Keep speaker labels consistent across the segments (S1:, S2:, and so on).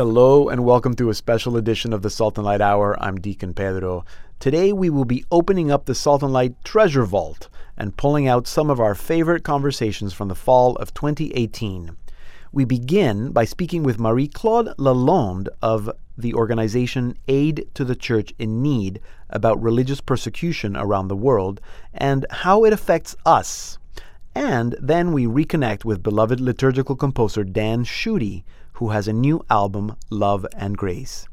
S1: Hello and welcome to a special edition of the Salt and Light Hour. I'm Deacon Pedro. Today we will be opening up the Salt and Light Treasure Vault and pulling out some of our favorite conversations from the fall of 2018. We begin by speaking with Marie Claude Lalonde of the organization Aid to the Church in Need about religious persecution around the world and how it affects us. And then we reconnect with beloved liturgical composer Dan Schutte who has a new album, Love and Grace.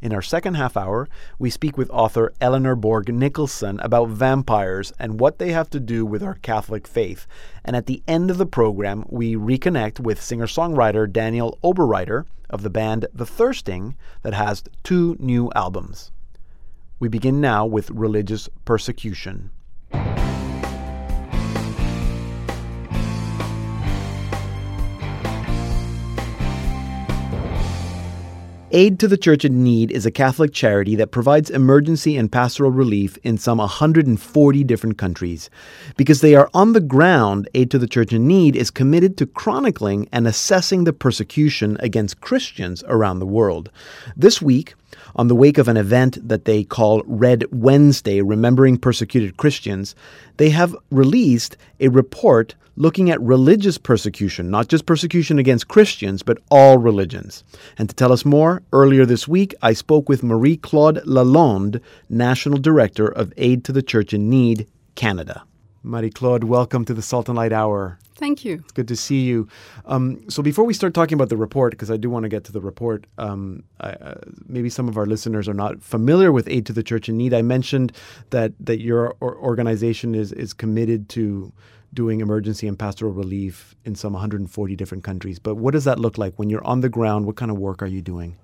S1: In our second half hour, we speak with author Eleanor Bourg Nicholson about vampires and what they have to do with our Catholic faith. And at the end of the program, we reconnect with singer songwriter Daniel Oberreiter of the band The Thirsting, that has two new albums. We begin now with religious persecution. Aid to the Church in Need is a Catholic charity that provides emergency and pastoral relief in some 140 different countries. Because they are on the ground, Aid to the Church in Need is committed to chronicling and assessing the persecution against Christians around the world. This week, on the wake of an event that they call Red Wednesday, Remembering Persecuted Christians, they have released a report looking at religious persecution, not just persecution against Christians, but all religions. And to tell us more, earlier this week I spoke with Marie Claude Lalonde, National Director of Aid to the Church in Need, Canada. Marie Claude, welcome to the Salt and Light Hour.
S2: Thank you.
S1: It's good to see you. Um, so before we start talking about the report, because I do want to get to the report, um, I, uh, maybe some of our listeners are not familiar with Aid to the Church in Need. I mentioned that that your organization is is committed to doing emergency and pastoral relief in some 140 different countries. But what does that look like when you're on the ground? What kind of work are you doing?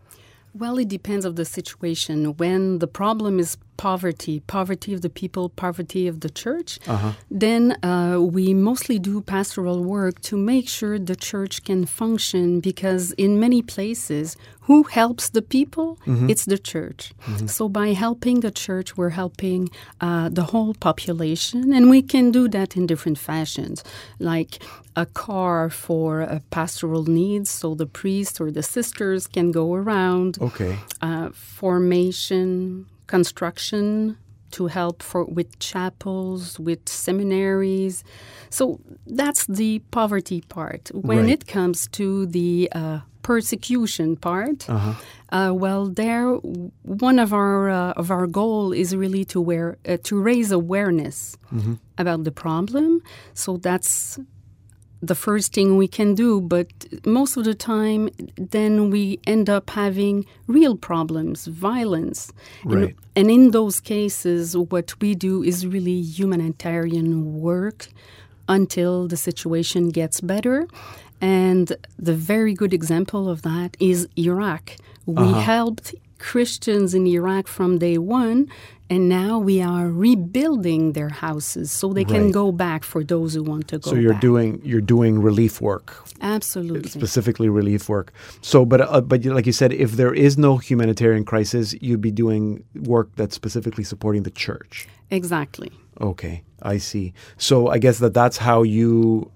S2: Well, it depends of the situation. When the problem is poverty, poverty of the people, poverty of the church, uh-huh. then uh, we mostly do pastoral work to make sure the church can function because in many places, who helps the people? Mm-hmm. It's the church. Mm-hmm. So by helping the church, we're helping uh, the whole population, and we can do that in different fashions, like a car for uh, pastoral needs, so the priest or the sisters can go around.
S1: Okay.
S2: Uh, formation, construction to help for with chapels, with seminaries. So that's the poverty part. When right. it comes to the uh, persecution part, uh-huh. uh, well, there one of our uh, of our goal is really to wear uh, to raise awareness mm-hmm. about the problem. So that's the first thing we can do, but most of the time, then we end up having real problems, violence.
S1: Right.
S2: And, and in those cases, what we do is really humanitarian work until the situation gets better. And the very good example of that is Iraq. We uh-huh. helped Christians in Iraq from day one and now we are rebuilding their houses so they can go back for those who want to go.
S1: So you're
S2: back.
S1: doing you're doing relief work.
S2: Absolutely.
S1: Specifically relief work. So, but uh, but like you said, if there is no humanitarian crisis, you'd be doing work that's specifically supporting the church.
S2: Exactly.
S1: Okay, I see. So I guess that that's how you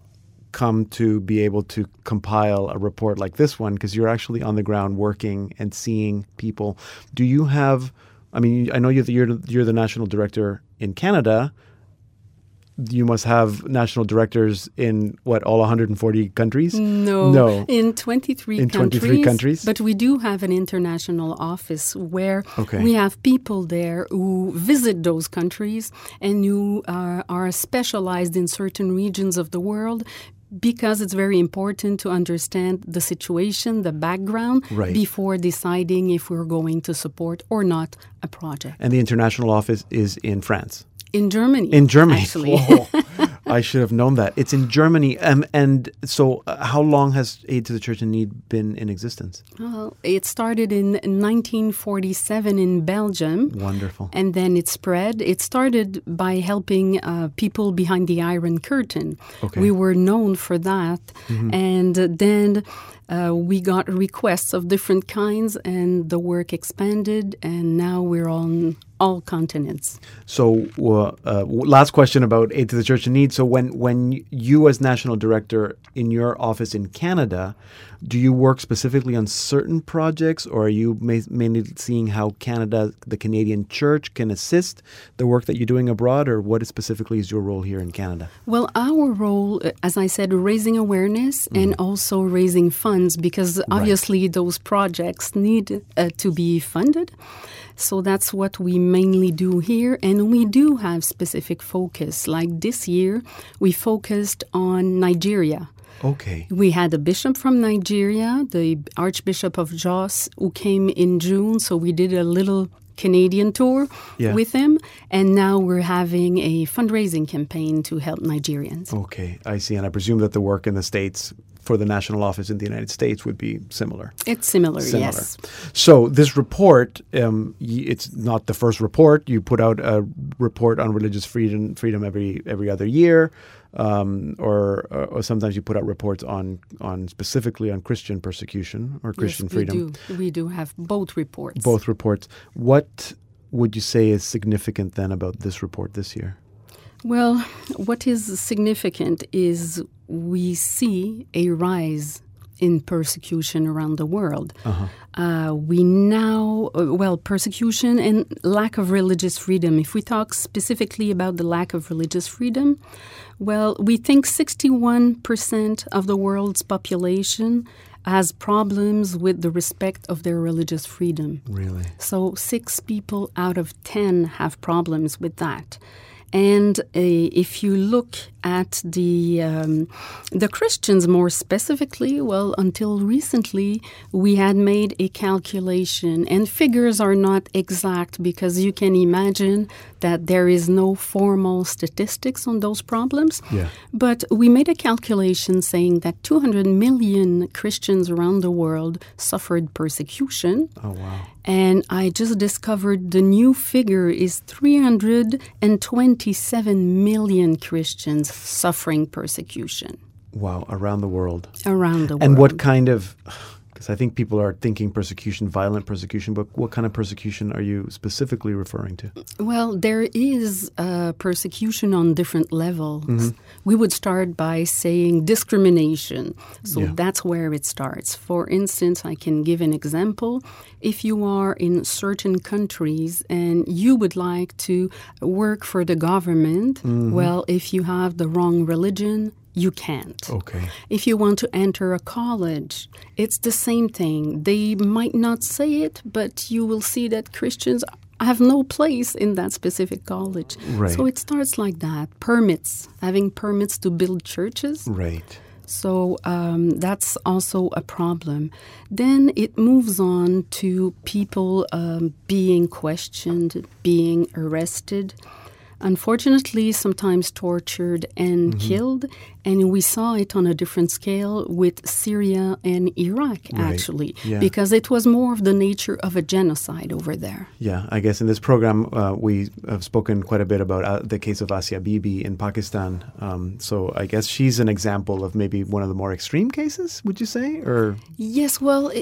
S1: come to be able to compile a report like this one because you're actually on the ground working and seeing people. Do you have I mean, I know you're the, you're, you're the national director in Canada. You must have national directors in what all 140 countries?
S2: No,
S1: no,
S2: in 23
S1: in
S2: countries,
S1: 23 countries.
S2: But we do have an international office where
S1: okay.
S2: we have people there who visit those countries and who are, are specialized in certain regions of the world because it's very important to understand the situation, the background,
S1: right.
S2: before deciding if we're going to support or not a project.
S1: And the international office is in France?
S2: In Germany.
S1: In Germany.
S2: Actually.
S1: I should have known that. It's in Germany. Um, and so, uh, how long has Aid to the Church in Need been in existence?
S2: Well, it started in 1947 in Belgium.
S1: Wonderful.
S2: And then it spread. It started by helping uh, people behind the Iron Curtain.
S1: Okay.
S2: We were known for that. Mm-hmm. And then uh, we got requests of different kinds, and the work expanded, and now we're on all continents.
S1: So, uh, uh, last question about aid to the Church in Need. So, when when you, as national director in your office in Canada, do you work specifically on certain projects, or are you ma- mainly seeing how Canada, the Canadian Church, can assist the work that you're doing abroad, or what specifically is your role here in Canada?
S2: Well, our role, uh, as I said, raising awareness mm-hmm. and also raising funds because obviously right. those projects need uh, to be funded. So that's what we mainly do here. And we do have specific focus. Like this year, we focused on Nigeria.
S1: Okay.
S2: We had a bishop from Nigeria, the Archbishop of Jos, who came in June. So we did a little Canadian tour yeah. with him, and now we're having a fundraising campaign to help Nigerians.
S1: Okay, I see. And I presume that the work in the States for the national office in the United States would be similar.
S2: It's similar, similar. yes.
S1: So this report, um, it's not the first report. You put out a report on religious freedom, freedom every every other year, um, or, or sometimes you put out reports on on specifically on Christian persecution or Christian
S2: yes,
S1: freedom.
S2: We do. We do have both reports.
S1: Both reports. What would you say is significant then about this report this year?
S2: Well, what is significant is we see a rise in persecution around the world. Uh-huh. Uh, we now, uh, well, persecution and lack of religious freedom. If we talk specifically about the lack of religious freedom, well, we think 61% of the world's population has problems with the respect of their religious freedom.
S1: Really?
S2: So, six people out of 10 have problems with that. And uh, if you look at the um, the Christians more specifically, well, until recently we had made a calculation, and figures are not exact because you can imagine that there is no formal statistics on those problems.
S1: Yeah.
S2: But we made a calculation saying that 200 million Christians around the world suffered persecution.
S1: Oh wow!
S2: And I just discovered the new figure is 327 million Christians suffering persecution.
S1: Wow, around the world.
S2: Around the world.
S1: And what kind of because I think people are thinking persecution, violent persecution, but what kind of persecution are you specifically referring to?
S2: Well, there is uh, persecution on different levels. Mm-hmm. We would start by saying discrimination. So yeah. that's where it starts. For instance, I can give an example. If you are in certain countries and you would like to work for the government, mm-hmm. well, if you have the wrong religion, you can't.
S1: Okay.
S2: If you want to enter a college, it's the same thing. They might not say it, but you will see that Christians have no place in that specific college.
S1: Right.
S2: So it starts like that. Permits, having permits to build churches.
S1: Right.
S2: So um, that's also a problem. Then it moves on to people um, being questioned, being arrested unfortunately sometimes tortured and mm-hmm. killed. And we saw it on a different scale with Syria and Iraq, right. actually, yeah. because it was more of the nature of a genocide over there.
S1: Yeah, I guess in this program, uh, we have spoken quite a bit about uh, the case of Asia Bibi in Pakistan. Um, so I guess she's an example of maybe one of the more extreme cases, would you say? Or
S2: Yes, well,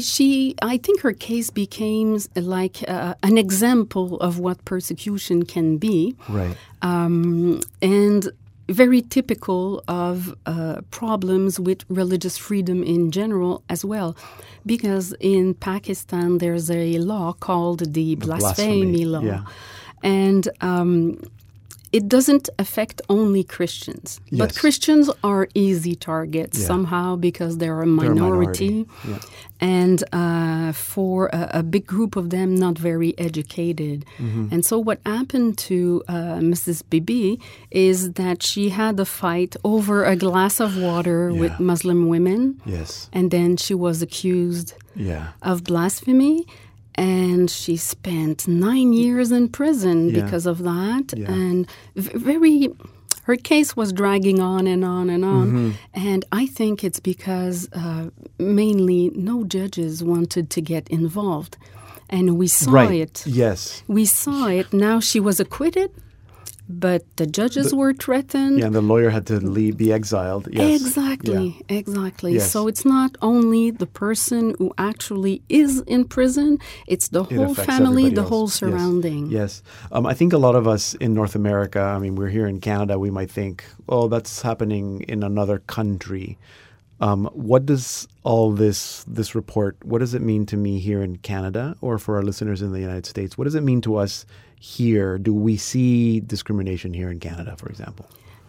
S2: she, I think her case became like uh, an example of what persecution can be.
S1: Right.
S2: Um, and very typical of uh, problems with religious freedom in general as well. Because in Pakistan, there's a law called the, the blasphemy, blasphemy, law.
S1: Yeah.
S2: And um, it doesn't affect only Christians, yes. but Christians are easy targets yeah. somehow because they're a minority,
S1: a minority. Yeah.
S2: and uh, for a, a, big group of them, not very educated. Mm-hmm. And so, what happened to uh, Mrs. Bibi is that she had a fight over a glass of water yeah. with Muslim women.
S1: Yes,
S2: and then she was accused of blasphemy and she spent nine years in prison yeah. because of that. Yeah. And very, her case was dragging on and on and on. Mm-hmm. And I think it's because uh, mainly no judges wanted to get involved. And we saw
S1: right.
S2: it.
S1: Yes.
S2: We saw it. Now she was acquitted. But the judges
S1: The-
S2: were threatened.
S1: Yeah, and the lawyer had to leave, be exiled. Yes.
S2: Exactly, exactly.
S1: Yes.
S2: So it's not only the person who actually is in prison, it's the
S1: It
S2: whole family, the
S1: else.
S2: whole
S1: Yes.
S2: surrounding.
S1: Yes. Um, I think a lot of us in North America, I mean, we're here in Canada, we might think, oh, that's happening in another country. Um, what does all this this report? What does it mean to me here in Canada, or for our listeners in the United States? What does it mean to us here? Do we see discrimination here in Canada, for example?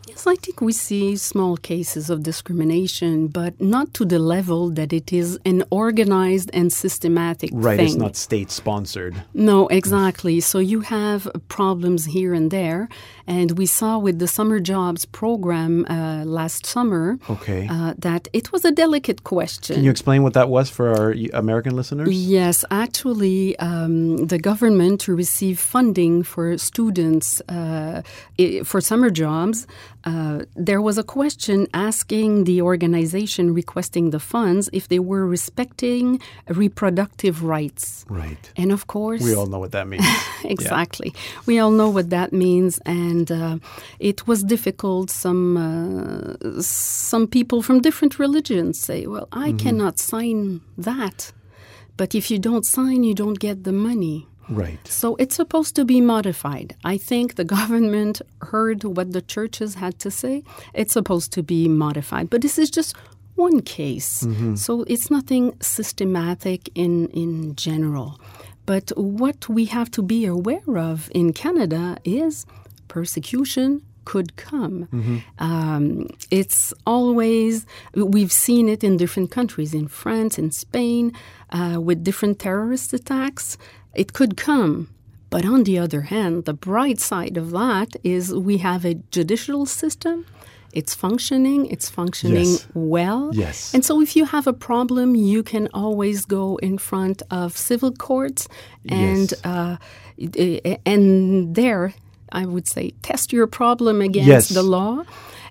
S2: Yes, I think we see small cases of discrimination, but not to the level that it is an organized and systematic
S1: Right,
S2: thing.
S1: it's not state sponsored.
S2: No, exactly. So you have problems here and there. And we saw with the summer jobs program uh, last summer
S1: Okay.
S2: uh, that it was a delicate question.
S1: Can you explain what that was for our American listeners?
S2: Yes, actually, um, the government to receive funding for students uh, for summer jobs, uh, there was a question asking the organization requesting the funds if they were respecting reproductive rights.
S1: Right.
S2: And of course,
S1: We all know what that means.
S2: exactly. We all know what that means, and uh, it was difficult. Some uh, some people from different religions say, "Well, I cannot sign that," but if you don't sign, you don't get the money.
S1: Right.
S2: So it's supposed to be modified. I think the government heard what the churches had to say. It's supposed to be modified, but this is just one case. So it's nothing systematic in in general. But what we have to be aware of in Canada is persecution could come. Um, it's always, we've seen it in different countries, in France, in Spain, uh, with different terrorist attacks. It could come. But on the other hand, the bright side of that is we have a judicial system. It's functioning, it's functioning
S1: Yes.
S2: well.
S1: Yes.
S2: And so if you have a problem, you can always go in front of civil courts and
S1: Yes.
S2: uh, and there I would say test your problem against
S1: Yes.
S2: the law.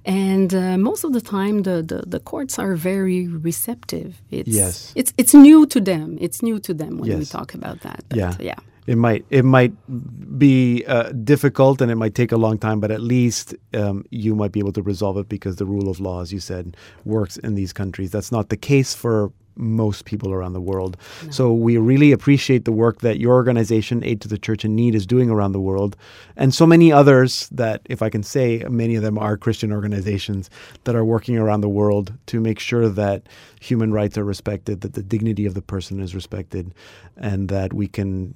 S2: And uh, most of the time, the, the, the courts are very receptive. It's,
S1: Yes.
S2: it's it's new to them. It's new to them when we talk about that. But,
S1: Yeah.
S2: yeah.
S1: It might it might be uh, difficult and it might take a long time, but at least um, you might be able to resolve it because the rule of law, as you said, works in these countries. That's not the case for most people around the world. So we really appreciate the work that your organization, Aid to the Church in Need, is doing around the world, and so many others that, if I can say, many of them are Christian organizations that are working around the world to make sure that human rights are respected, that the dignity of the person is respected, and that we can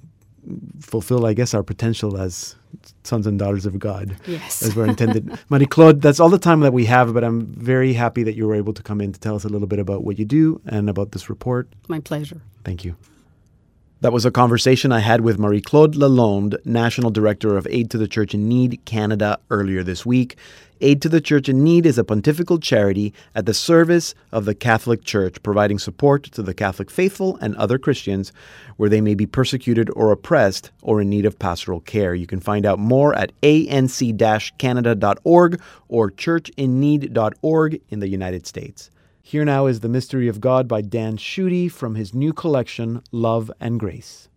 S1: fulfill, I guess, our potential as sons and daughters of God
S2: Yes.
S1: as we're intended. Marie Claude, that's all the time that we have, but I'm very happy that you were able to come in to tell us a little bit about what you do and about this report.
S2: My pleasure.
S1: Thank you. That was a conversation I had with Marie Claude Lalonde, National Director of Aid to the Church in Need Canada, earlier this week. Aid to the Church in Need is a pontifical charity at the service of the Catholic Church, providing support to the Catholic faithful and other Christians where they may be persecuted or oppressed or in need of pastoral care. You can find out more at anc canada.org or churchinneed.org in the United States. Here now is The Mystery of God by Dan Schutte from his new collection, Love and Grace.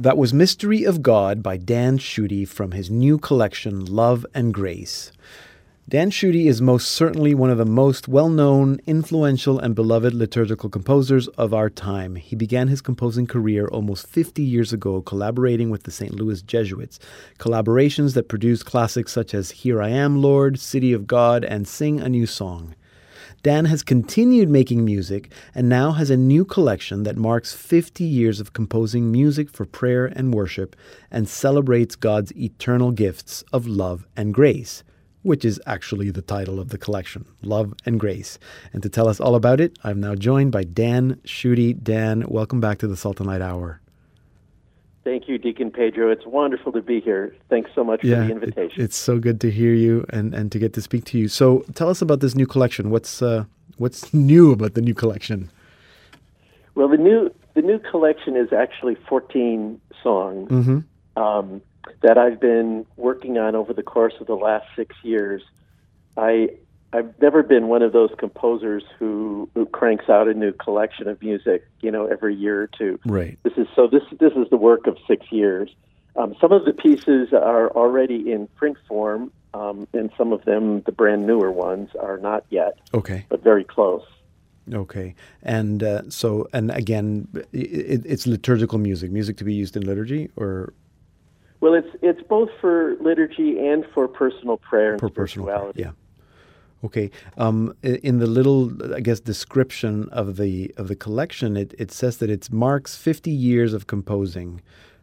S1: That was Mystery of God by Dan Schutte from his new collection, Love and Grace. Dan Schutte is most certainly one of the most well known, influential, and beloved liturgical composers of our time. He began his composing career almost 50 years ago, collaborating with the St. Louis Jesuits, collaborations that produced classics such as Here I Am, Lord, City of God, and Sing a New Song. Dan has continued making music and now has a new collection that marks 50 years of composing music for prayer and worship and celebrates God's eternal gifts of love and grace which is actually the title of the collection, Love and Grace. And to tell us all about it, I'm now joined by Dan Schutte. Dan, welcome back to the Light Hour.
S3: Thank you, Deacon Pedro. It's wonderful to be here. Thanks so much
S1: yeah,
S3: for the invitation.
S1: It, it's so good to hear you and, and to get to speak to you. So tell us about this new collection. What's uh, what's new about the new collection?
S3: Well, the new the new collection is actually 14 songs. Mm-hmm. Um, that I've been working on over the course of the last six years. I I've never been one of those composers who, who cranks out a new collection of music, you know, every year or two.
S1: Right.
S3: This is so. This this is the work of six years. Um, some of the pieces are already in print form, um, and some of them, the brand newer ones, are not yet.
S1: Okay.
S3: But very close.
S1: Okay, and uh, so and again, it, it's liturgical music, music to be used in liturgy, or
S3: well, it's it's both for liturgy and for personal prayer and
S1: for
S3: spirituality.
S1: Personal yeah. Okay. Um, in the little, I guess, description of the of the collection, it, it says that it marks 50 years of composing.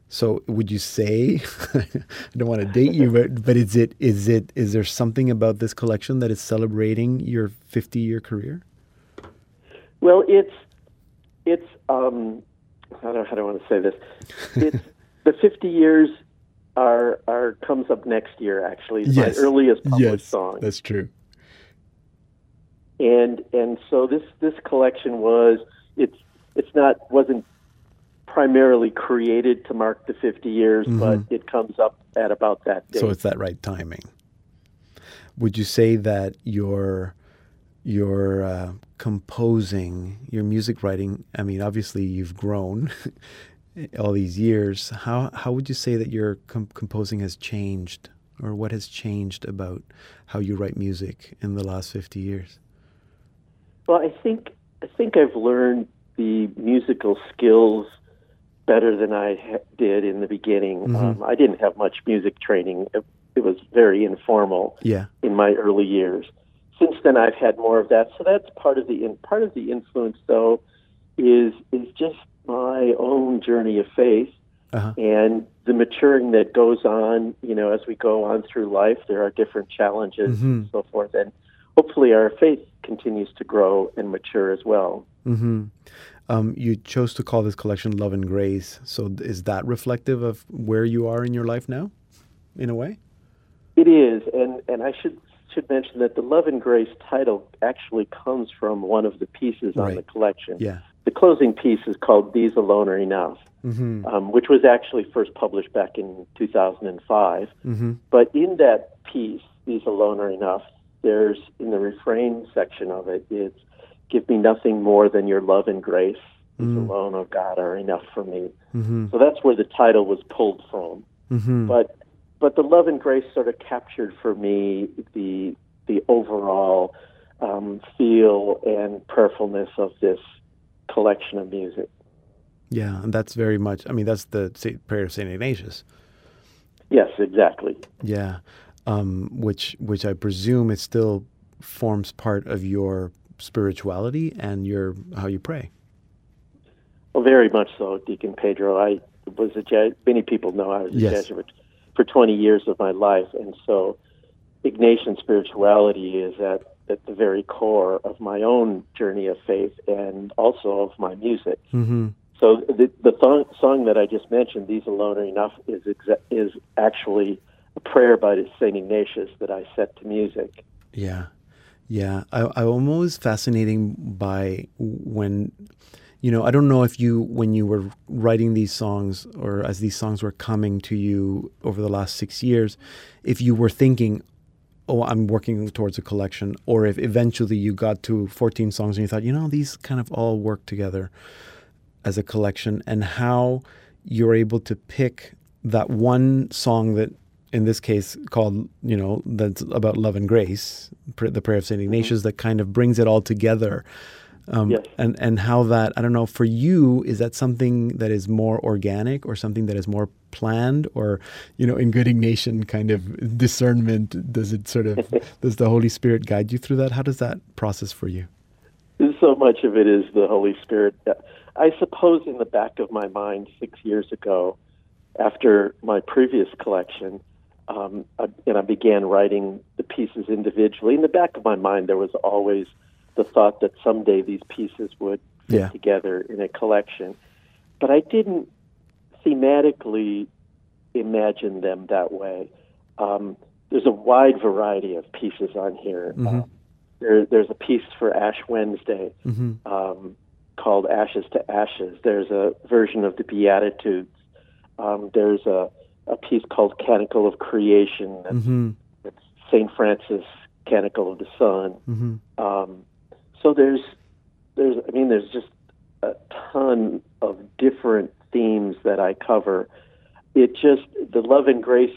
S1: So, would you say? I don't want to date you, but but is it is it is there something about this collection that is celebrating your 50 year career?
S3: Well, it's it's um, how do, how do I want to say this? It's the 50 years are are comes up next year. Actually, it's
S1: yes.
S3: my earliest published
S1: yes,
S3: song.
S1: That's true.
S3: And and so this this collection was it's it's not wasn't primarily created to mark the 50 years, mm-hmm. but it comes up at about that date.
S1: So it's that right timing. Would you say that your your uh, composing, your music writing? I mean, obviously you've grown all these years, how how would you say that your com- composing has changed, or what has changed about how you write music in the last fifty years?
S3: Well, I think I think I've learned the musical skills better than I ha- did in the beginning. Mm-hmm. Um, I didn't have much music training; it, it was very informal.
S1: Yeah.
S3: in my early years. Since then, I've had more of that. So that's part of the in, part of the influence, though, is is just my own journey of faith uh-huh. and the maturing that goes on, you know, as we go on through life, there are different challenges mm-hmm. and so forth. And hopefully our faith continues to grow and mature as well.
S1: Mm-hmm. Um, you chose to call this collection Love and Grace. So is that reflective of where you are in your life now, in a way?
S3: It is. And, and I should, should mention that the Love and Grace title actually comes from one of the pieces right. on the collection.
S1: Yeah
S3: the closing piece is called These Alone Are Enough, mm-hmm. um, which was actually first published back in 2005. Mm-hmm. But in that piece, These Alone Are Enough, there's in the refrain section of it, it's Give me nothing more than your love and grace. Mm-hmm. alone, oh God, are enough for me. Mm-hmm. So that's where the title was pulled from. Mm-hmm. But but the love and grace sort of captured for me the the overall um, feel and prayerfulness of this collection of music.
S1: Yeah, and that's very much. I mean, that's the prayer of Saint Ignatius.
S3: Yes, exactly.
S1: Yeah, um, which which I presume it still forms part of your spirituality and your how you pray.
S3: Well, very much so, Deacon Pedro. I was a Je- many people know I was a yes. Jesuit for 20 years of my life, and so Ignatian spirituality is at at the very core of my own journey of faith and also of my music. Mm-hmm. So the the th- song that I just mentioned, "These Alone Are Enough," is exa- is actually a prayer by Saint Ignatius that I set to music.
S1: Yeah, yeah. I, I'm always fascinating by when, you know, I don't know if you when you were writing these songs or as these songs were coming to you over the last six years, if you were thinking, oh, I'm working towards a collection, or if eventually you got to 14 songs and you thought, you know, these kind of all work together as a collection, and how you're able to pick that one song that in this case called you know that's about love and grace the prayer of saint mm-hmm. ignatius mm-hmm. that kind of brings it all together um, yes. and and how that I don't know for you is that something that is more organic or something that is more planned or you know in good Ignatian kind of discernment does it sort of does the Holy Spirit guide you through that how does that process for you
S3: so much of it is the Holy Spirit I suppose in the back of my mind six years ago after my previous collection um, I, and I began writing the pieces individually in the back of my mind there was always the thought that someday these pieces would fit yeah. together in a collection. But I didn't thematically imagine them that way. Um, there's a wide variety of pieces on here. Mm-hmm. Uh, there, there's a piece for Ash Wednesday mm-hmm. um, called Ashes to Ashes. There's a version of the Beatitudes. Um, there's a, a piece called Canticle of Creation. That's, mm-hmm. that's St. Francis Canticle of the Sun. Mm-hmm. Um, so there's there's I mean there's just a ton of different themes that I cover. It just the love and grace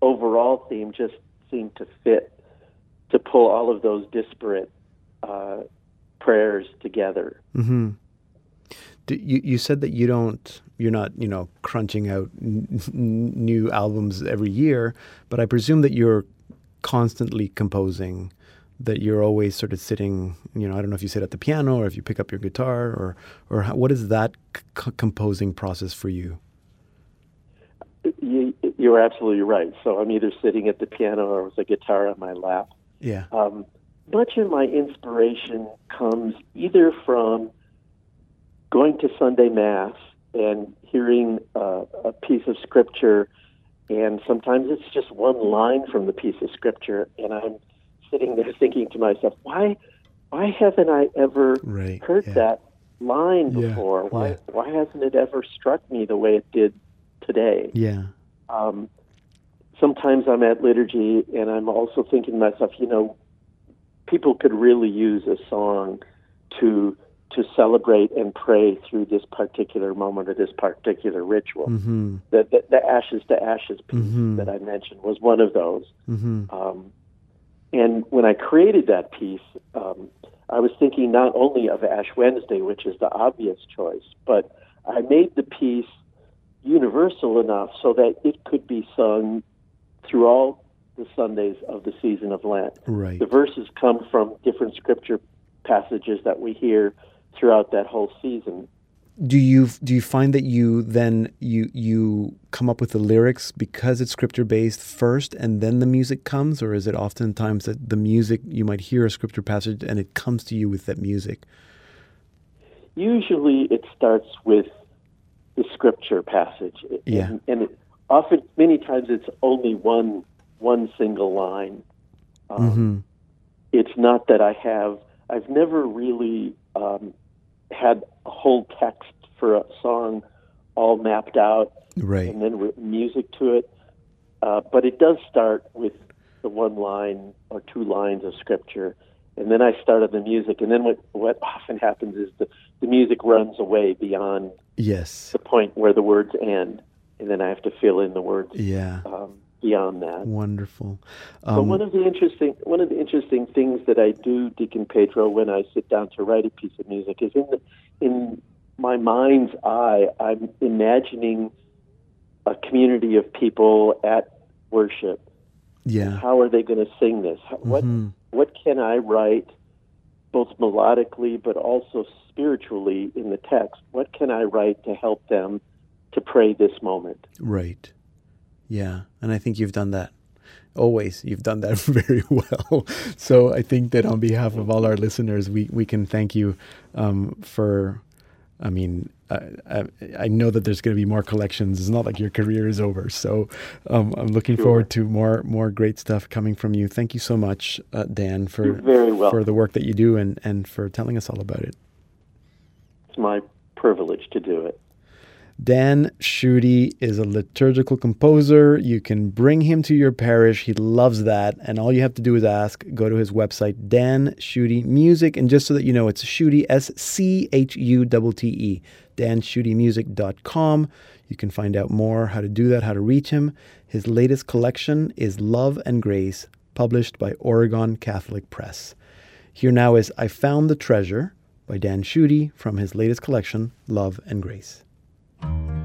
S3: overall theme just seemed to fit to pull all of those disparate uh, prayers together.
S1: Mm-hmm. you you said that you don't you're not you know crunching out n- new albums every year, but I presume that you're constantly composing that you're always sort of sitting, you know, I don't know if you sit at the piano or if you pick up your guitar or, or how, what is that c- composing process for you?
S3: you? You're absolutely right. So I'm either sitting at the piano or with a guitar on my lap.
S1: Yeah. Um,
S3: much of my inspiration comes either from going to Sunday Mass and hearing uh, a piece of scripture, and sometimes it's just one line from the piece of scripture, and I'm sitting there thinking to myself, why, why haven't I ever right, heard yeah. that line before? Yeah, why, yeah. why hasn't it ever struck me the way it did today?
S1: Yeah. Um,
S3: sometimes I'm at liturgy and I'm also thinking to myself, you know, people could really use a song to to celebrate and pray through this particular moment or this particular ritual. Mm-hmm. The, the, the, ashes to ashes piece mm-hmm. that I mentioned was one of those. Mm-hmm. Um, and when I created that piece, um, I was thinking not only of Ash Wednesday, which is the obvious choice, but I made the piece universal enough so that it could be sung through all the Sundays of the season of Lent.
S1: Right.
S3: The verses come from different scripture passages that we hear throughout that whole season.
S1: Do you do you find that you then you you come up with the lyrics because it's scripture based first and then the music comes? Or is it oftentimes that the music you might hear a scripture passage and it comes to you with that music?
S3: Usually it starts with the scripture passage.
S1: Yeah.
S3: and, and it, often many times it's only one one single line. Um, mm-hmm. it's not that i have i've never really um, had a whole text for a song all mapped out,
S1: right.
S3: and then with music to it. Uh, but it does start with the one line or two lines of scripture, and then I started the music. And then what what often happens is the the music runs away beyond
S1: yes
S3: the point where the words end, and then I have to fill in the words.
S1: Yeah. Um,
S3: beyond that.
S1: Wonderful.
S3: Um, but one of the interesting one of the interesting things that I do, Deacon Pedro, when I sit down to write a piece of music is in the, in my mind's eye, I'm imagining a community of people at worship.
S1: Yeah.
S3: How are they going to sing this? What mm-hmm. what can I write both melodically but also spiritually in the text? What can I write to help them to pray this moment?
S1: Right. Yeah, and I think you've done that. Always, you've done that very well. So I think that on behalf of all our listeners, we we can thank you um, for. I mean, I, I, know that there's going to be more collections. It's not like your career is over. So um, I'm looking sure. forward to more more great stuff coming from you. Thank you so much, uh, Dan, for for the work that you do and and for telling us all about it.
S3: It's my privilege to do it.
S1: Dan Schutte is a liturgical composer. You can bring him to your parish. He loves that. And all you have to do is ask. Go to his website, Dan Schutte Music. And just so that you know, it's Schutte, S C H U T T E. danschuttemusic.com. You can find out more how to do that, how to reach him. His latest collection is Love and Grace, published by Oregon Catholic Press. Here now is I Found the Treasure by Dan Schutte from his latest collection, Love and Grace. Thank you.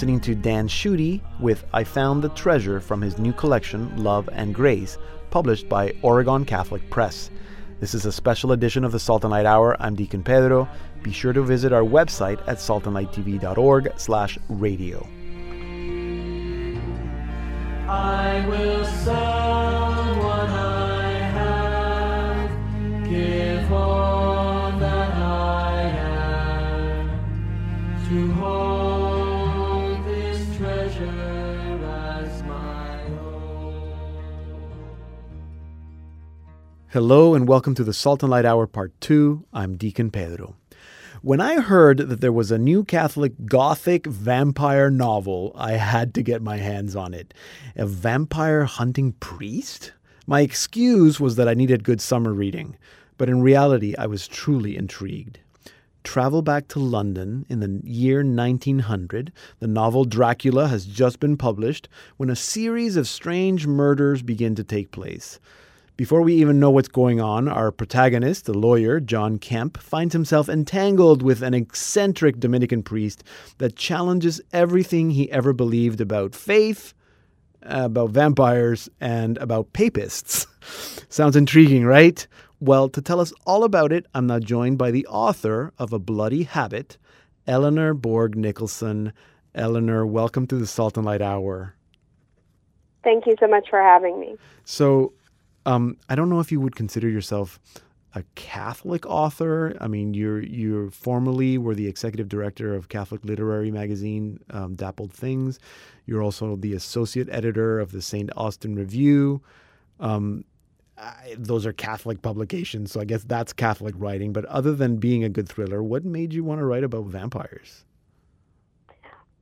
S1: Listening to Dan Schutte with I Found the Treasure from his new collection, Love and Grace, published by Oregon Catholic Press. This is a special edition of the Salt and Light Hour. I'm Deacon Pedro. Be sure to visit our website at saltandlighttv.org slash radio. Hello and welcome to the Salt and Light Hour Part 2. I'm Deacon Pedro. When I heard that there was a new Catholic Gothic vampire novel, I had to get my hands on it. A vampire hunting priest? My excuse was that I needed good summer reading, but in reality, I was truly intrigued. Travel back to London in the year 1900. The novel Dracula has just been published when a series of strange murders begin to take place. Before we even know what's going on, our protagonist, the lawyer, John Kemp, finds himself entangled with an eccentric Dominican priest that challenges everything he ever believed about faith, about vampires, and about papists. Sounds intriguing, right? Well, to tell us all about it, I'm now joined by the author of A Bloody Habit, Eleanor Bourg Nicholson. Eleanor, welcome to the Salt and Light Hour.
S4: Thank you so much for having me.
S1: So, um, I don't know if you would consider yourself a Catholic author. I mean, you're you formerly were the executive director of Catholic literary magazine um, Dappled Things. You're also the associate editor of the St. Austin Review. Um, I, those are Catholic publications, so I guess that's Catholic writing. But other than being a good thriller, what made you want to write about vampires?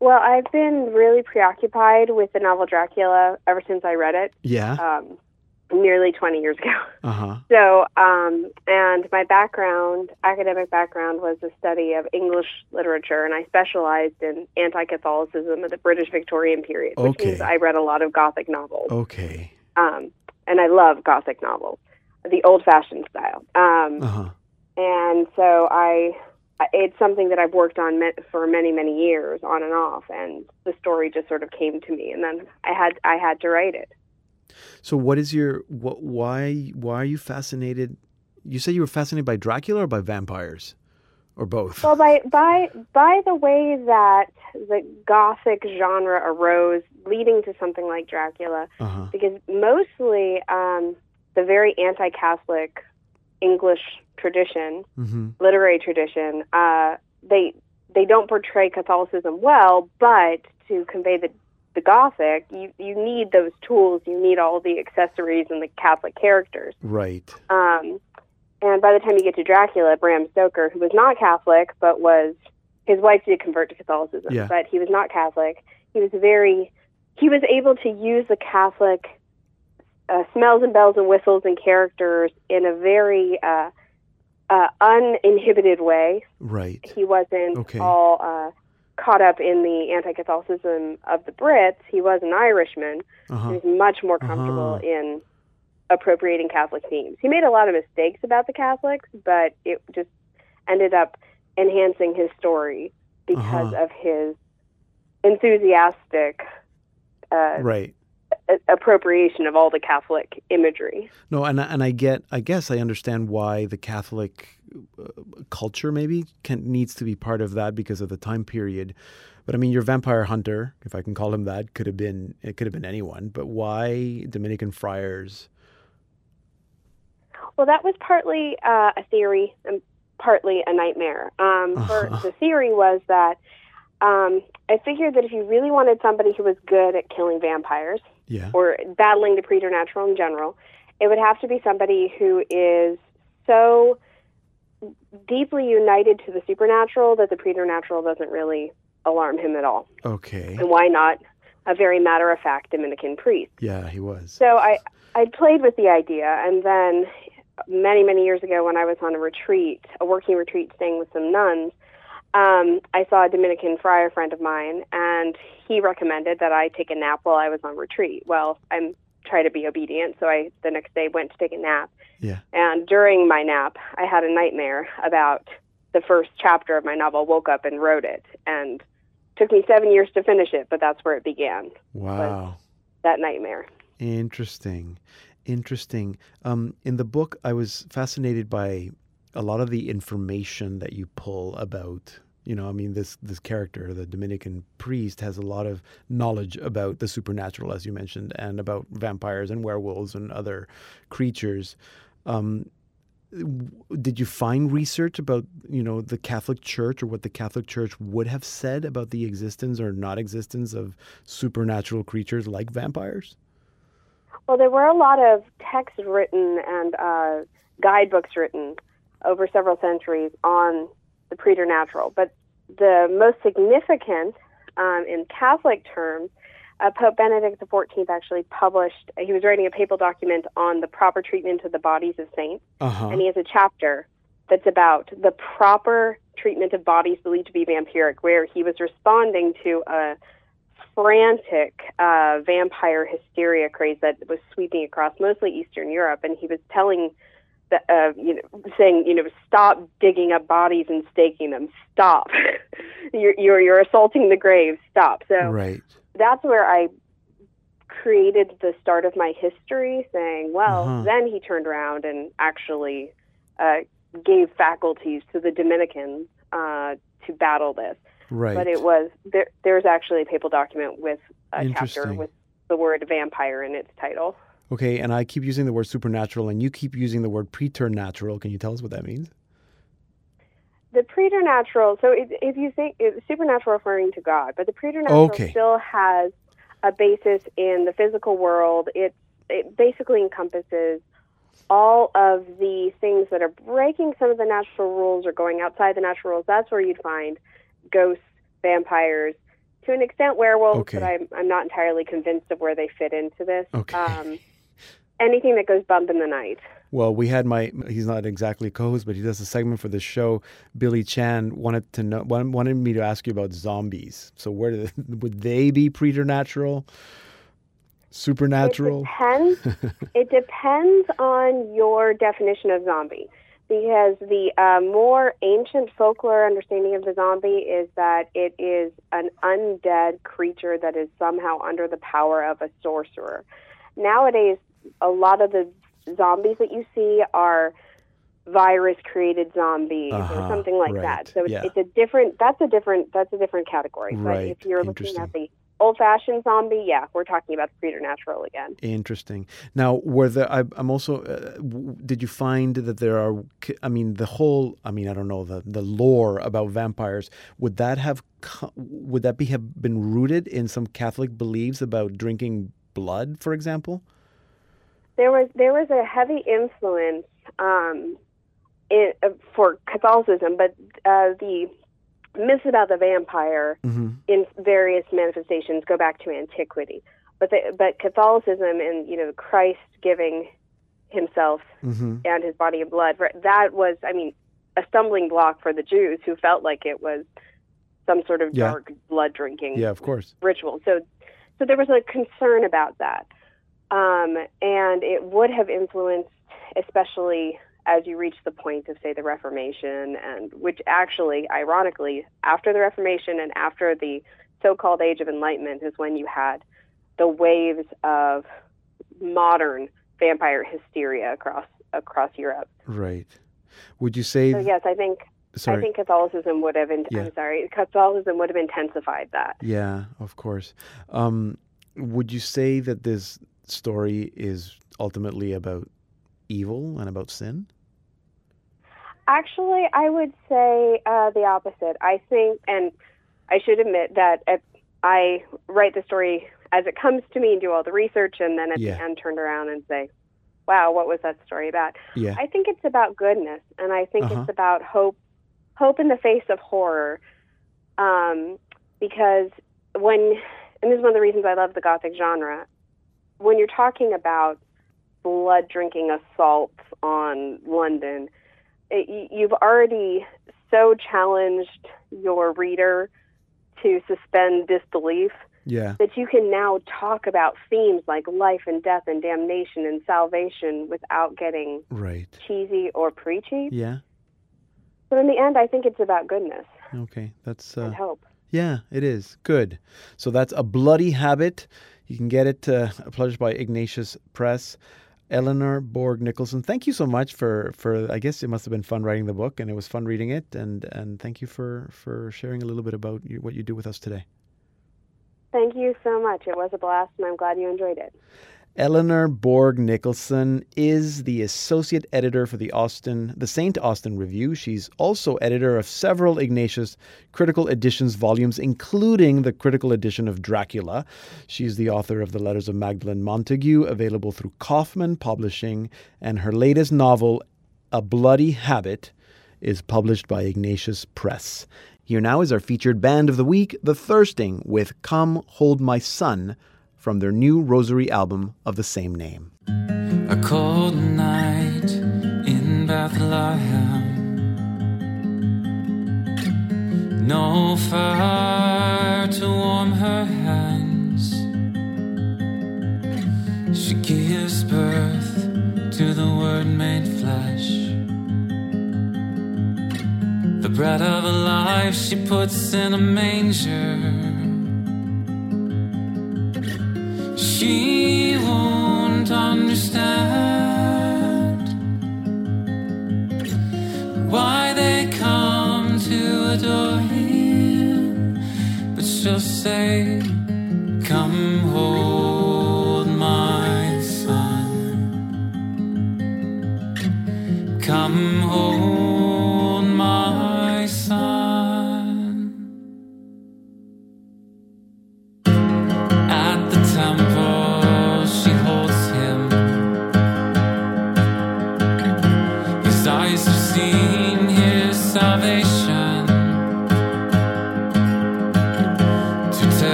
S4: Well, I've been really preoccupied with the novel Dracula ever since I read it.
S1: Yeah.
S4: Um, nearly 20 years ago.
S1: Uh-huh.
S4: So, um, and my background, academic background, was the study of English literature, and I specialized in anti-Catholicism of the British Victorian period, which
S1: okay.
S4: means I read a lot of Gothic novels.
S1: Okay.
S4: Um, and I love Gothic novels, the old-fashioned style. Um,
S1: uh-huh.
S4: And so I, it's something that I've worked on for many, many years, on and off, and the story just sort of came to me, and then I had, I had to write it.
S1: So, what is your what? Why why are you fascinated? You said you were fascinated by Dracula or by vampires, or both?
S4: Well, by by by the way that the Gothic genre arose, leading to something like Dracula,
S1: uh-huh.
S4: because mostly um, the very anti-Catholic English tradition,
S1: mm-hmm.
S4: literary tradition, uh, they they don't portray Catholicism well, but to convey the the Gothic, you you need those tools. You need all the accessories and the Catholic characters.
S1: Right.
S4: Um, and by the time you get to Dracula, Bram Stoker, who was not Catholic but was his wife did convert to Catholicism,
S1: yeah.
S4: but he was not Catholic. He was very he was able to use the Catholic uh, smells and bells and whistles and characters in a very uh, uh, uninhibited way.
S1: Right.
S4: He wasn't
S1: okay.
S4: all uh, caught up in the anti-Catholicism of the Brits. He was an Irishman.
S1: Uh-huh.
S4: He was much more comfortable
S1: uh-huh.
S4: in appropriating Catholic themes. He made a lot of mistakes about the Catholics, but it just ended up enhancing his story because
S1: uh-huh.
S4: of his enthusiastic
S1: uh, right
S4: appropriation of all the Catholic imagery.
S1: No, and and I get, I guess I understand why the Catholic uh, culture maybe can needs to be part of that because of the time period. But I mean, your vampire hunter, if I can call him that, could have been it could have been anyone. But why Dominican friars?
S4: Well, that was partly uh, a theory and partly a nightmare. Um, for, the theory was that um, I figured that if you really wanted somebody who was good at killing vampires
S1: yeah.
S4: or battling the preternatural in general, it would have to be somebody who is so deeply united to the supernatural that the preternatural doesn't really alarm him at all.
S1: Okay.
S4: And why not a very matter of fact Dominican priest?
S1: Yeah, he was.
S4: So I I played with the idea, and then many many years ago when I was on a retreat, a working retreat, staying with some nuns. Um, I saw a Dominican friar friend of mine, and he recommended that I take a nap while I was on retreat. Well, I'm try to be obedient, so I the next day went to take a nap.
S1: Yeah.
S4: And during my nap, I had a nightmare about the first chapter of my novel. Woke up and wrote it, and took me seven years to finish it, but that's where it began.
S1: Wow.
S4: That nightmare.
S1: Interesting. Interesting. Um, in the book, I was fascinated by a lot of the information that you pull about. You know, I mean, this this character, the Dominican priest, has a lot of knowledge about the supernatural, as you mentioned, and about vampires and werewolves and other creatures. Um, did you find research about you know the Catholic Church or what the Catholic Church would have said about the existence or not existence of supernatural creatures like vampires?
S4: Well, there were a lot of texts written and uh, guidebooks written over several centuries on the preternatural, but the most significant um, in Catholic terms uh, Pope Benedict XIV actually published, he was writing a papal document on the proper treatment of the bodies of saints.
S1: Uh-huh.
S4: And he has a chapter that's about the proper treatment of bodies believed to be vampiric, where he was responding to a frantic uh, vampire hysteria craze that was sweeping across mostly Eastern Europe. And he was telling uh, you know, saying, you know, stop digging up bodies and staking them. Stop. you're, you're, you're assaulting the grave. Stop. So
S1: right
S4: that's where I created the start of my history, saying, well,
S1: Uh-huh.
S4: then he turned around and actually uh, gave faculties to the Dominicans uh, to battle this.
S1: right
S4: But it was there. There's actually a papal document with a chapter with the word vampire in its title.
S1: Okay and i keep using the word supernatural and you keep using the word preternatural can you tell us what that means
S4: The preternatural. So if, if you think supernatural referring to God, but the preternatural
S1: Okay.
S4: still has a basis in the physical world. It it basically encompasses all of the things that are breaking some of the natural rules or going outside the natural rules. That's where you'd find ghosts, vampires, to an extent werewolves,
S1: Okay.
S4: but I'm I'm not entirely convinced of where they fit into this.
S1: Okay.
S4: Um, anything that goes bump in the night.
S1: well we had my he's not exactly co-host but he does a segment for the show billy chan wanted to know wanted me to ask you about zombies so where they, would they be preternatural supernatural
S4: It depends. it depends on your definition of zombie. Because the uh, more ancient folklore understanding of the zombie is that it is an undead creature that is somehow under the power of a sorcerer. Nowadays, a lot of the zombies that you see are virus created zombies
S1: Uh-huh,
S4: or something like
S1: right,
S4: that. So it's,
S1: yeah.
S4: it's a different that's a different that's a different category. But
S1: Right,
S4: if you're looking at the old fashioned zombie, yeah, we're talking about the preternatural again.
S1: Interesting. Now, were there? I, I'm also. Uh, w- did you find that there are? I mean, the whole. I mean, I don't know the the lore about vampires. Would that have? Would that be have been rooted in some Catholic beliefs about drinking blood, for example?
S4: There was there was a heavy influence um, in, uh, for Catholicism, but uh, the myths about the vampire
S1: Mm-hmm.
S4: in various manifestations go back to antiquity. But the, but Catholicism and you know Christ giving himself
S1: Mm-hmm.
S4: and his body and blood that was I mean a stumbling block for the Jews who felt like it was some sort of
S1: Yeah.
S4: dark blood drinking
S1: Yeah, of course.
S4: ritual. So, so there was a concern about that, um, and it would have influenced, especially as you reach the point of, say, the Reformation, and which actually, ironically, after the Reformation and after the so-called Age of Enlightenment is when you had the waves of modern vampire hysteria across across Europe.
S1: Right. Would you say?
S4: So yes, I think
S1: sorry.
S4: I think Catholicism would have. In,
S1: Yeah.
S4: I'm sorry, Catholicism would have intensified that.
S1: Yeah, of course. Um, would you say that this story is ultimately about evil and about sin?
S4: Actually, I would say uh, the opposite. I think, and I should admit that if I write the story as it comes to me and do all the research, and then at
S1: Yeah.
S4: the end turn around and say, "Wow, what was that story about?"
S1: Yeah.
S4: I think it's about goodness, and I think
S1: Uh-huh.
S4: it's about hope, hope in the face of horror. Um, because when, and this is one of the reasons I love the gothic genre, when you're talking about blood drinking assaults on London, it, you've already so challenged your reader to suspend disbelief
S1: Yeah.
S4: that you can now talk about themes like life and death and damnation and salvation without getting
S1: Right.
S4: cheesy or preachy.
S1: Yeah.
S4: So in the end, I think it's about goodness
S1: Okay. That's uh,
S4: and hope.
S1: yeah. It is good. So that's a bloody habit. You can get it uh, published by Ignatius Press. Eleanor Bourg Nicholson, thank you so much for for. I guess it must have been fun writing the book, and it was fun reading it. And and thank you for for sharing a little bit about you, what you do with us today.
S4: Thank you so much. It was a blast, and I'm glad you enjoyed it.
S1: Eleanor Bourg Nicholson is the associate editor for the Austin, the Saint Austin Review. She's also editor of several Ignatius Critical Editions volumes, including the critical edition of Dracula. She's the author of the Letters of Magdalene Montague, available through Kaufman Publishing, and her latest novel, A Bloody Habit, is published by Ignatius Press. Here now is our featured band of the week, The Thirsting, with Come Hold My Son from their new Rosary album of the same name.
S5: A cold night in Bethlehem. No fire to warm her hands. She gives birth to the Word made flesh. The bread of life she puts in a manger. She won't understand why they come to adore him, but she'll say, Come hold my son, come hold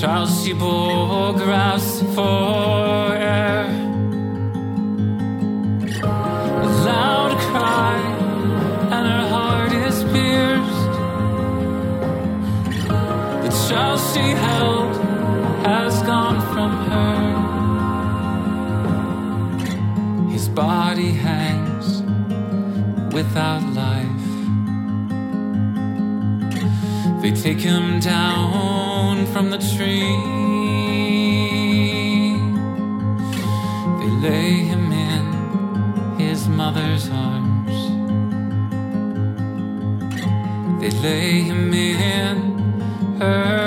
S5: child she bore grasps for air. A loud cry, and her heart is pierced. The child she held has gone from her. His body hangs without They take him down from the tree. They lay him in his mother's arms. They lay him in her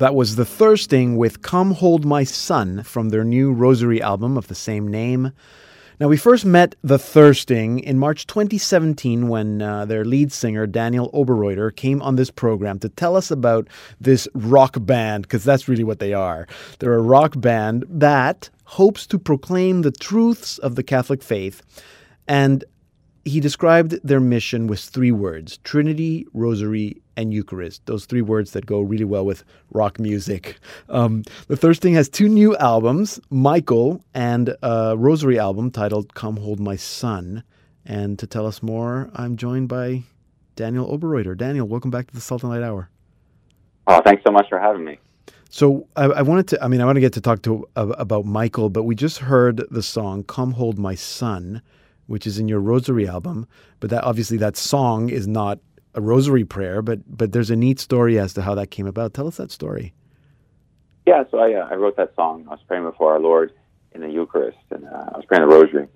S1: That was The Thirsting with Come Hold My Son from their new Rosary album of the same name. Now, we first met The Thirsting in March 2017 when uh, their lead singer, Daniel Oberreuter, came on this program to tell us about this rock band, because that's really what they are. They're a rock band that hopes to proclaim the truths of the Catholic faith and he described their mission with three words Trinity, Rosary, and Eucharist. Those three words that go really well with rock music. Um, the Thirsting has two new albums Michael and a Rosary album titled Come Hold My Son. And to tell us more, I'm joined by Daniel Oberreuter. Daniel, welcome back to the Salt and Light Hour.
S6: Oh, thanks so much for having me.
S1: So I, I wanted to, I mean, I want to get to talk to uh, about Michael, but we just heard the song "Come Hold My Son," which is in your Rosary album. But that obviously that song is not a Rosary prayer, but but there's a neat story as to how that came about. Tell us that story.
S6: Yeah, so I, uh, I wrote that song. I was praying before our Lord in the Eucharist, and uh, I was praying the Rosary.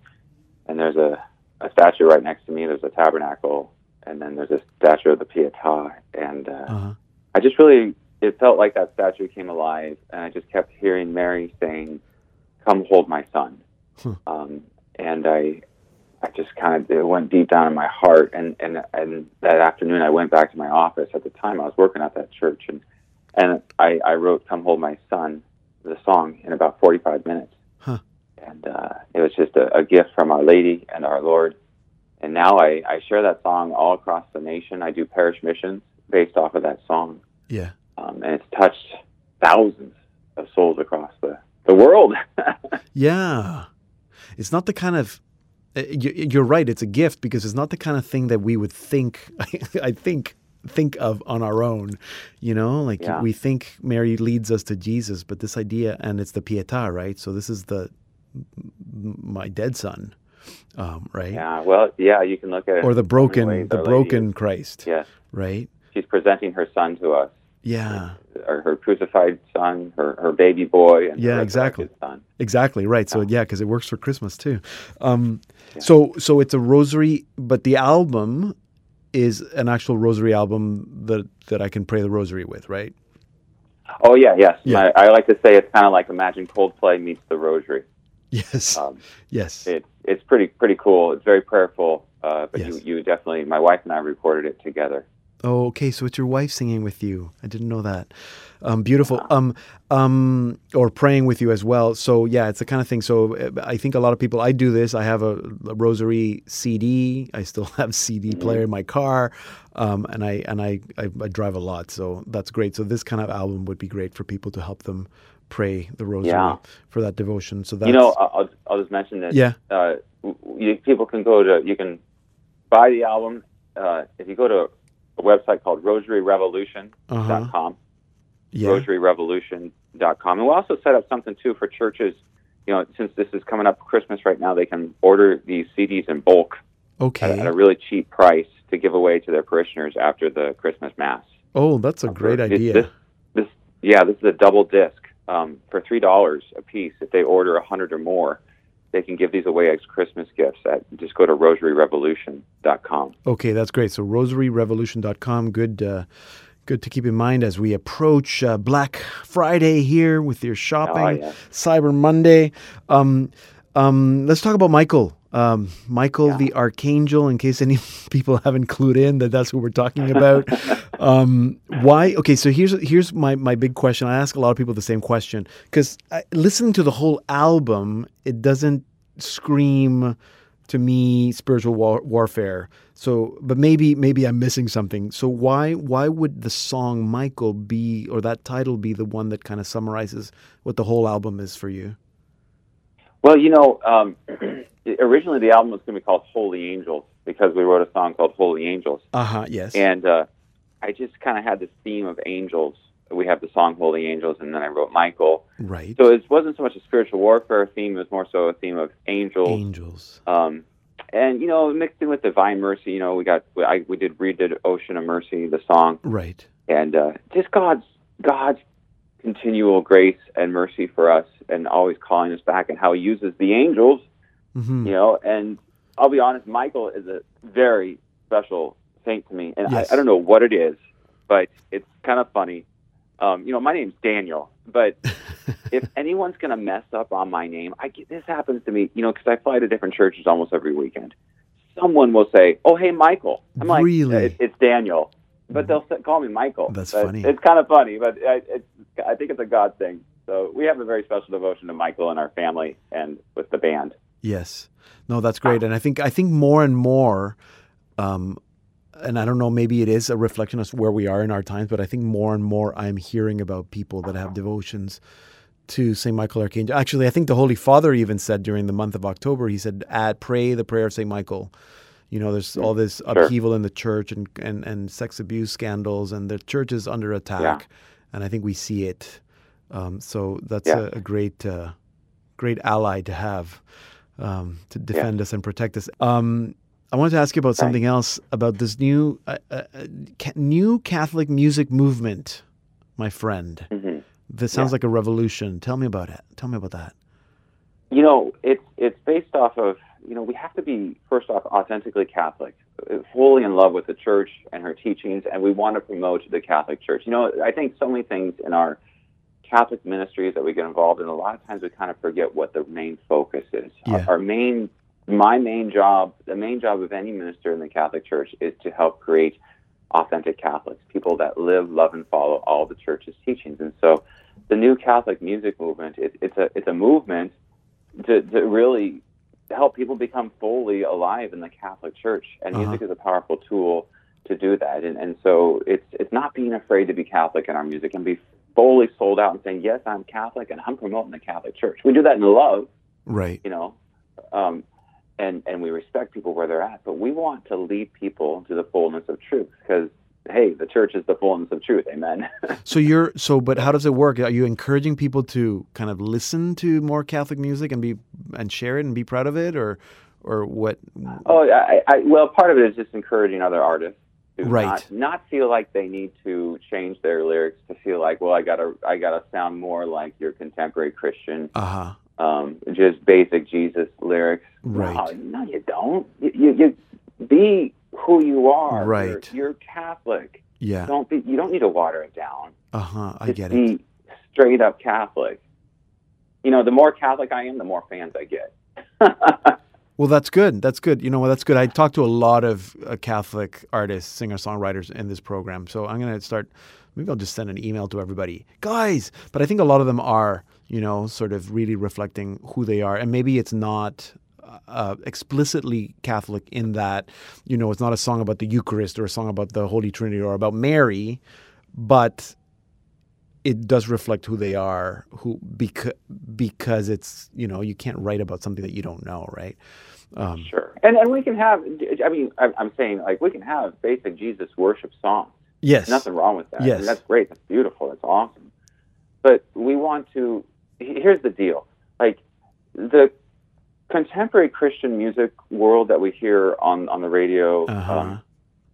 S6: And there's a, a statue right next to me. There's a tabernacle, and then there's a statue of the Pietà. And uh,
S1: Uh-huh.
S6: I just really, it felt like that statue came alive, and I just kept hearing Mary saying, "Come hold my son,"
S1: Huh.
S6: um, and I, I just kind of it went deep down in my heart. And and and that afternoon, I went back to my office. At the time, I was working at that church, and and I, I wrote "Come Hold My Son," the song, in about 45 minutes.
S1: Huh.
S6: And uh, it was just a, a gift from Our Lady and our Lord. And now I, I share that song all across the nation. I do parish missions based off of that song,
S1: Yeah.
S6: um, and it's touched thousands of souls across the, the world.
S1: Yeah. It's not the kind of you're right. It's a gift because it's not the kind of thing that we would think. I think think of on our own. You know, like
S6: Yeah.
S1: we think Mary leads us to Jesus, but this idea, and it's the Pietà, right? So this is the my dead son, um, right?
S6: yeah, well, yeah, you can look at it
S1: Or the
S6: in so many
S1: broken, the
S6: Lady
S1: broken Christ,
S6: Yes,
S1: right?
S6: she's presenting her son to us,
S1: Yeah,
S6: or her crucified son, her, her baby boy, and
S1: Yeah, exactly.
S6: son.
S1: exactly right. So
S6: Yeah.
S1: yeah, because it works for Christmas too. Um,
S6: Yeah.
S1: So so it's a rosary, but the album is an actual rosary album that that I can pray the rosary with, right?
S6: Oh yeah, yes.
S1: Yeah.
S6: I, I like to say it's kind of like Imagine Coldplay meets the Rosary.
S1: Yes,
S6: Um,
S1: yes.
S6: it, it's pretty pretty cool. It's very prayerful. Uh, but
S1: Yes.
S6: you, you definitely, my wife and I recorded it together.
S1: Oh, okay. So it's your wife singing with you. I didn't know that. Um, beautiful. Um, um, or praying with you as well. So yeah, it's the kind of thing. So uh, I think a lot of people. I do this. I have a, a rosary CD. I still have CD player in my car, um, and I and I, I I drive a lot. So that's great. So this kind of album would be great for people to help them pray the rosary
S6: Yeah.
S1: for that devotion. So that's
S6: You know, I'll, I'll- I'll just mention that.
S1: Yeah.
S6: Uh, you, people can go to, you can buy the album uh, if you go to a website called rosaryrevolution.com.
S1: uh-huh. yeah.
S6: rosaryrevolution.com. And we'll also set up something too for churches. You know, since this is coming up Christmas right now, they can order these CDs in bulk at,
S1: Okay.
S6: at a really cheap price to give away to their parishioners after the Christmas Mass.
S1: Oh, that's a
S6: Um,
S1: great
S6: this-
S1: idea.
S6: This, this, yeah, this is a double disc um, for three dollars a piece. If they order a hundred or more, they can give these away as Christmas gifts. At just go to rosaryrevolution.com.
S1: Okay, that's great. So rosaryrevolution.com, good uh, good to keep in mind as we approach uh, Black Friday here with your shopping,
S6: yeah.
S1: Cyber Monday. Um, um, let's talk about Michael. Um, Michael the Archangel, in case any people haven't clued in that that's what we're talking about. um, why? Okay, so here's here's my my big question. I ask a lot of people the same question because listening to the whole album, it doesn't scream to me spiritual war- warfare. So, but maybe maybe I'm missing something. So why why would the song Michael be or that title be the one that kind of summarizes what the whole album is for you?
S6: Well, you know, um, originally the album was going to be called Holy Angels because we wrote a song called Holy Angels.
S1: Uh huh. Yes.
S6: And uh, I just kind of had this theme of angels. We have the song Holy Angels, and then I wrote Michael.
S1: Right.
S6: So it wasn't so much a spiritual warfare theme; it was more so a theme of angels.
S1: Angels.
S6: Um, and you know, mixed in with divine mercy. You know, we got I, we did redid Ocean of Mercy, the song.
S1: Right.
S6: And uh, just God's God's continual grace and mercy for us and always calling us back and how he uses the angels
S1: mm-hmm.
S6: you know and i'll be honest michael is a very special saint to me and
S1: yes.
S6: I, I, don't know what it is but it's kind of funny um, you know my name's daniel but if anyone's going to mess up on my name i get this happens to me you know because i fly to different churches almost every weekend someone will say oh hey michael i'm like
S1: really?
S6: it's, it's daniel but they'll call me Michael.
S1: That's
S6: but
S1: funny.
S6: It's kind of funny, but I, it's, I think it's a God thing. So we have a very special devotion to Michael in our family and with the band.
S1: Yes, no, that's great, and I think I think more and more, um, and I don't know, maybe it is a reflection of where we are in our times, but I think more and more I'm hearing about people that have devotions to Saint Michael Archangel. Actually, I think the Holy Father even said during the month of October, he said, "Add pray the prayer of Saint Michael." You know, there's all this upheaval
S6: sure.
S1: in the church and, and, and sex abuse scandals, and the church is under attack.
S6: Yeah.
S1: And I think we see it. Um, so that's
S6: yeah.
S1: a, a, great, uh, great ally to have um, to defend yeah. us and protect us. Um, I wanted to ask you about something
S6: right.
S1: else about this new, uh, uh, ca- new Catholic music movement, my friend.
S6: Mm-hmm.
S1: This sounds like a revolution. Tell me about it. Tell me about that.
S6: You know, it's it's based off of you know, we have to be, first off, authentically Catholic, uh, fully in love with the church and her teachings, and we want to promote the Catholic Church. You know, I think so many things in our Catholic ministries that we get involved in, a lot of times we kind of forget what the main focus is.
S1: Yeah.
S6: Our, our main, my main job, the main job of any minister in the Catholic Church is to help create authentic Catholics, people that live, love, and follow all the church's teachings. And so the new Catholic music movement, it, it's, a, it's a movement to, to really help people become fully alive in the Catholic Church, and
S1: Uh-huh.
S6: music is a powerful tool to do that. And and so it's it's not being afraid to be Catholic in our music and be fully sold out and saying yes, I'm Catholic and I'm promoting the Catholic Church. We do that in love,
S1: Right.
S6: you know, um, and and we respect people where they're at, but we want to lead people to the fullness of truth because. Hey, the church is the fullness of truth. Amen.
S1: So you're so, but how does it work? Are you encouraging people to kind of listen to more Catholic music and be and share it and be proud of it, or or what?
S6: Oh, I, I, well, part of it is just encouraging other artists to
S1: Right.
S6: not, not feel like they need to change their lyrics to feel like, well, I gotta, I gotta sound more like your contemporary Christian,
S1: Uh huh.
S6: um, just basic Jesus lyrics.
S1: Right.
S6: No, no you don't. You, you, you be who you are.
S1: Right.
S6: You're, you're Catholic.
S1: Yeah.
S6: Don't be. You don't need to water it down.
S1: Uh huh. I
S6: Just
S1: get
S6: be
S1: it.
S6: straight up Catholic. You know, the more Catholic I am, the more fans I get.
S1: Well, that's good. That's good. You know what? That's good. I talked to a lot of uh, Catholic artists, singer songwriters in this program. So I'm going to start. Maybe I'll just send an email to everybody, guys. But I think a lot of them are, you know, sort of really reflecting who they are, and maybe it's not uh, explicitly Catholic in that, you know, it's not a song about the Eucharist or a song about the Holy Trinity or about Mary, but it does reflect who they are, who because because it's you know you can't write about something that you don't know, right? Um,
S6: Sure. And and we can have. I mean, I'm saying like we can have basic Jesus worship songs.
S1: yes.
S6: Nothing wrong with that. I mean,
S1: Yes.
S6: that's great. That's beautiful. That's awesome. But we want to. Here's the deal. Like the contemporary Christian music world that we hear on on the radio.
S1: Uh-huh.
S6: Um,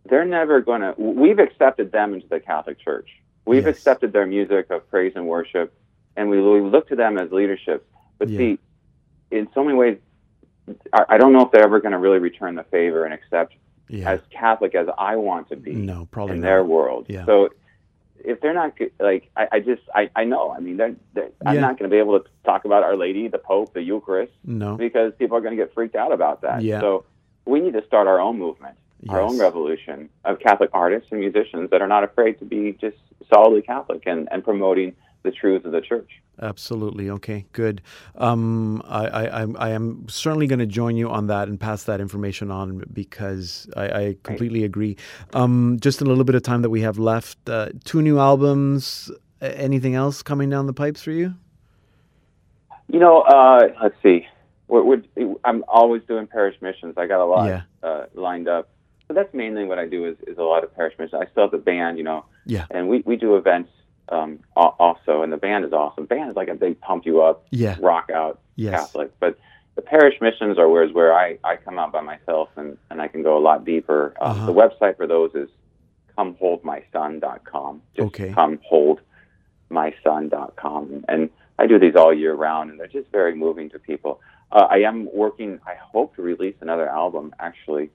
S6: they're never going to. We've accepted them into the Catholic Church. We've
S1: Yes.
S6: accepted their music of praise and worship, and we, we look to them as leadership. But
S1: Yeah.
S6: see, in so many ways, I, I don't know if they're ever going to really return the favor and accept
S1: yeah.
S6: as Catholic as I want to be
S1: no, probably
S6: in
S1: not.
S6: their world.
S1: Yeah.
S6: So if they're not like I, I just I, I know. I mean, they're, they're, I'm not going to be able to talk about Our Lady, the Pope, the Eucharist,
S1: No.
S6: because people are going to get freaked out about that.
S1: Yeah.
S6: So we need to start our own movement, our own revolution of Catholic artists and musicians that are not afraid to be just solidly Catholic and, and promoting the truths of the Church.
S1: Absolutely. Okay. Good. Um, I, I, I'm- certainly going to join you on that and pass that information on because I, I completely agree. Um, just in a little bit of time that we have left, uh, two new albums. Anything else coming down the pipes for you?
S6: You know, uh, let's see. We're, we're, I'm always doing parish missions. I got a lot
S1: Yeah.
S6: uh, lined up. So that's mainly what I do is, is a lot of parish missions. I still have the band, you know,
S1: Yeah.
S6: and we, we do events um, also, and the band is awesome. Band is like a big pump you up,
S1: Yeah.
S6: rock out
S1: Yes.
S6: Catholic. But the parish missions are where, where I, I come out by myself and, and I can go a lot deeper. Um,
S1: Uh-huh.
S6: The website for those is comeholdmyson.com. Just
S1: Okay.
S6: comeholdmyson.com. And I do these all year round, and they're just very moving to people. Uh, I am working, I hope to release another album, actually,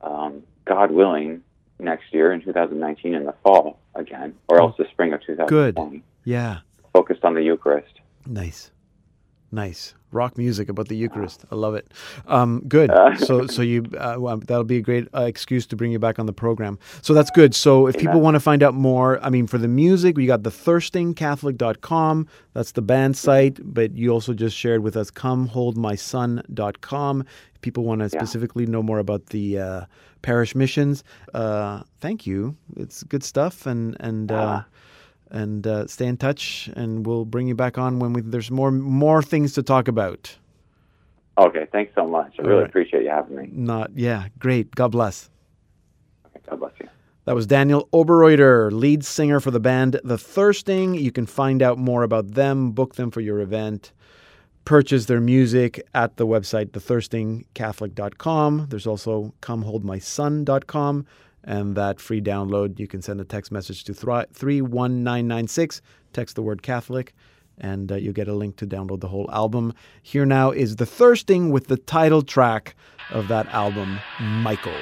S6: um, God willing, next year in 2019 in the fall again, or else oh. the spring of 2020, Good.
S1: Yeah.
S6: focused on the Eucharist.
S1: Nice. Nice rock music about the Eucharist. I love it. Um, good.
S6: Uh.
S1: so, so you uh, well, that'll be a great uh, excuse to bring you back on the program. So that's good. So if people want to find out more, I mean, for the music, we got the thirstingcatholic.com. That's the band site, but you also just shared with us comeholdmyson.com. If people want to specifically know more about the uh, parish missions, uh, thank you. It's good stuff, and and. And uh, stay in touch, and we'll bring you back on when we, there's more more things to talk about.
S6: Okay, thanks so much. I really
S1: right.
S6: appreciate you having me.
S1: Not yeah, great. God bless.
S6: Okay, God bless you.
S1: That was Daniel Oberreuter, lead singer for the band The Thirsting. You can find out more about them, book them for your event, purchase their music at the website thethirstingcatholic.com. There's also comeholdmyson.com and that free download. You can send a text message to 31996, text the word Catholic, and uh, you'll get a link to download the whole album. Here now is The Thirsting with the title track of that album, Michael.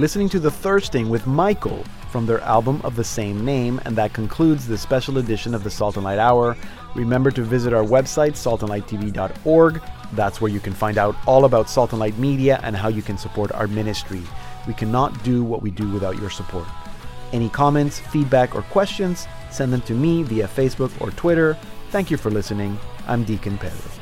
S1: We're listening to The Thirsting with Michael from their album of the same name, and that concludes this special edition of the Salt and Light Hour. Remember to visit our website, saltandlighttv.org. That's where you can find out all about Salt and Light Media and how you can support our ministry. We cannot do what we do without your support. Any comments, feedback, or questions, send them to me via Facebook or Twitter. Thank you for listening. I'm Deacon Pedro.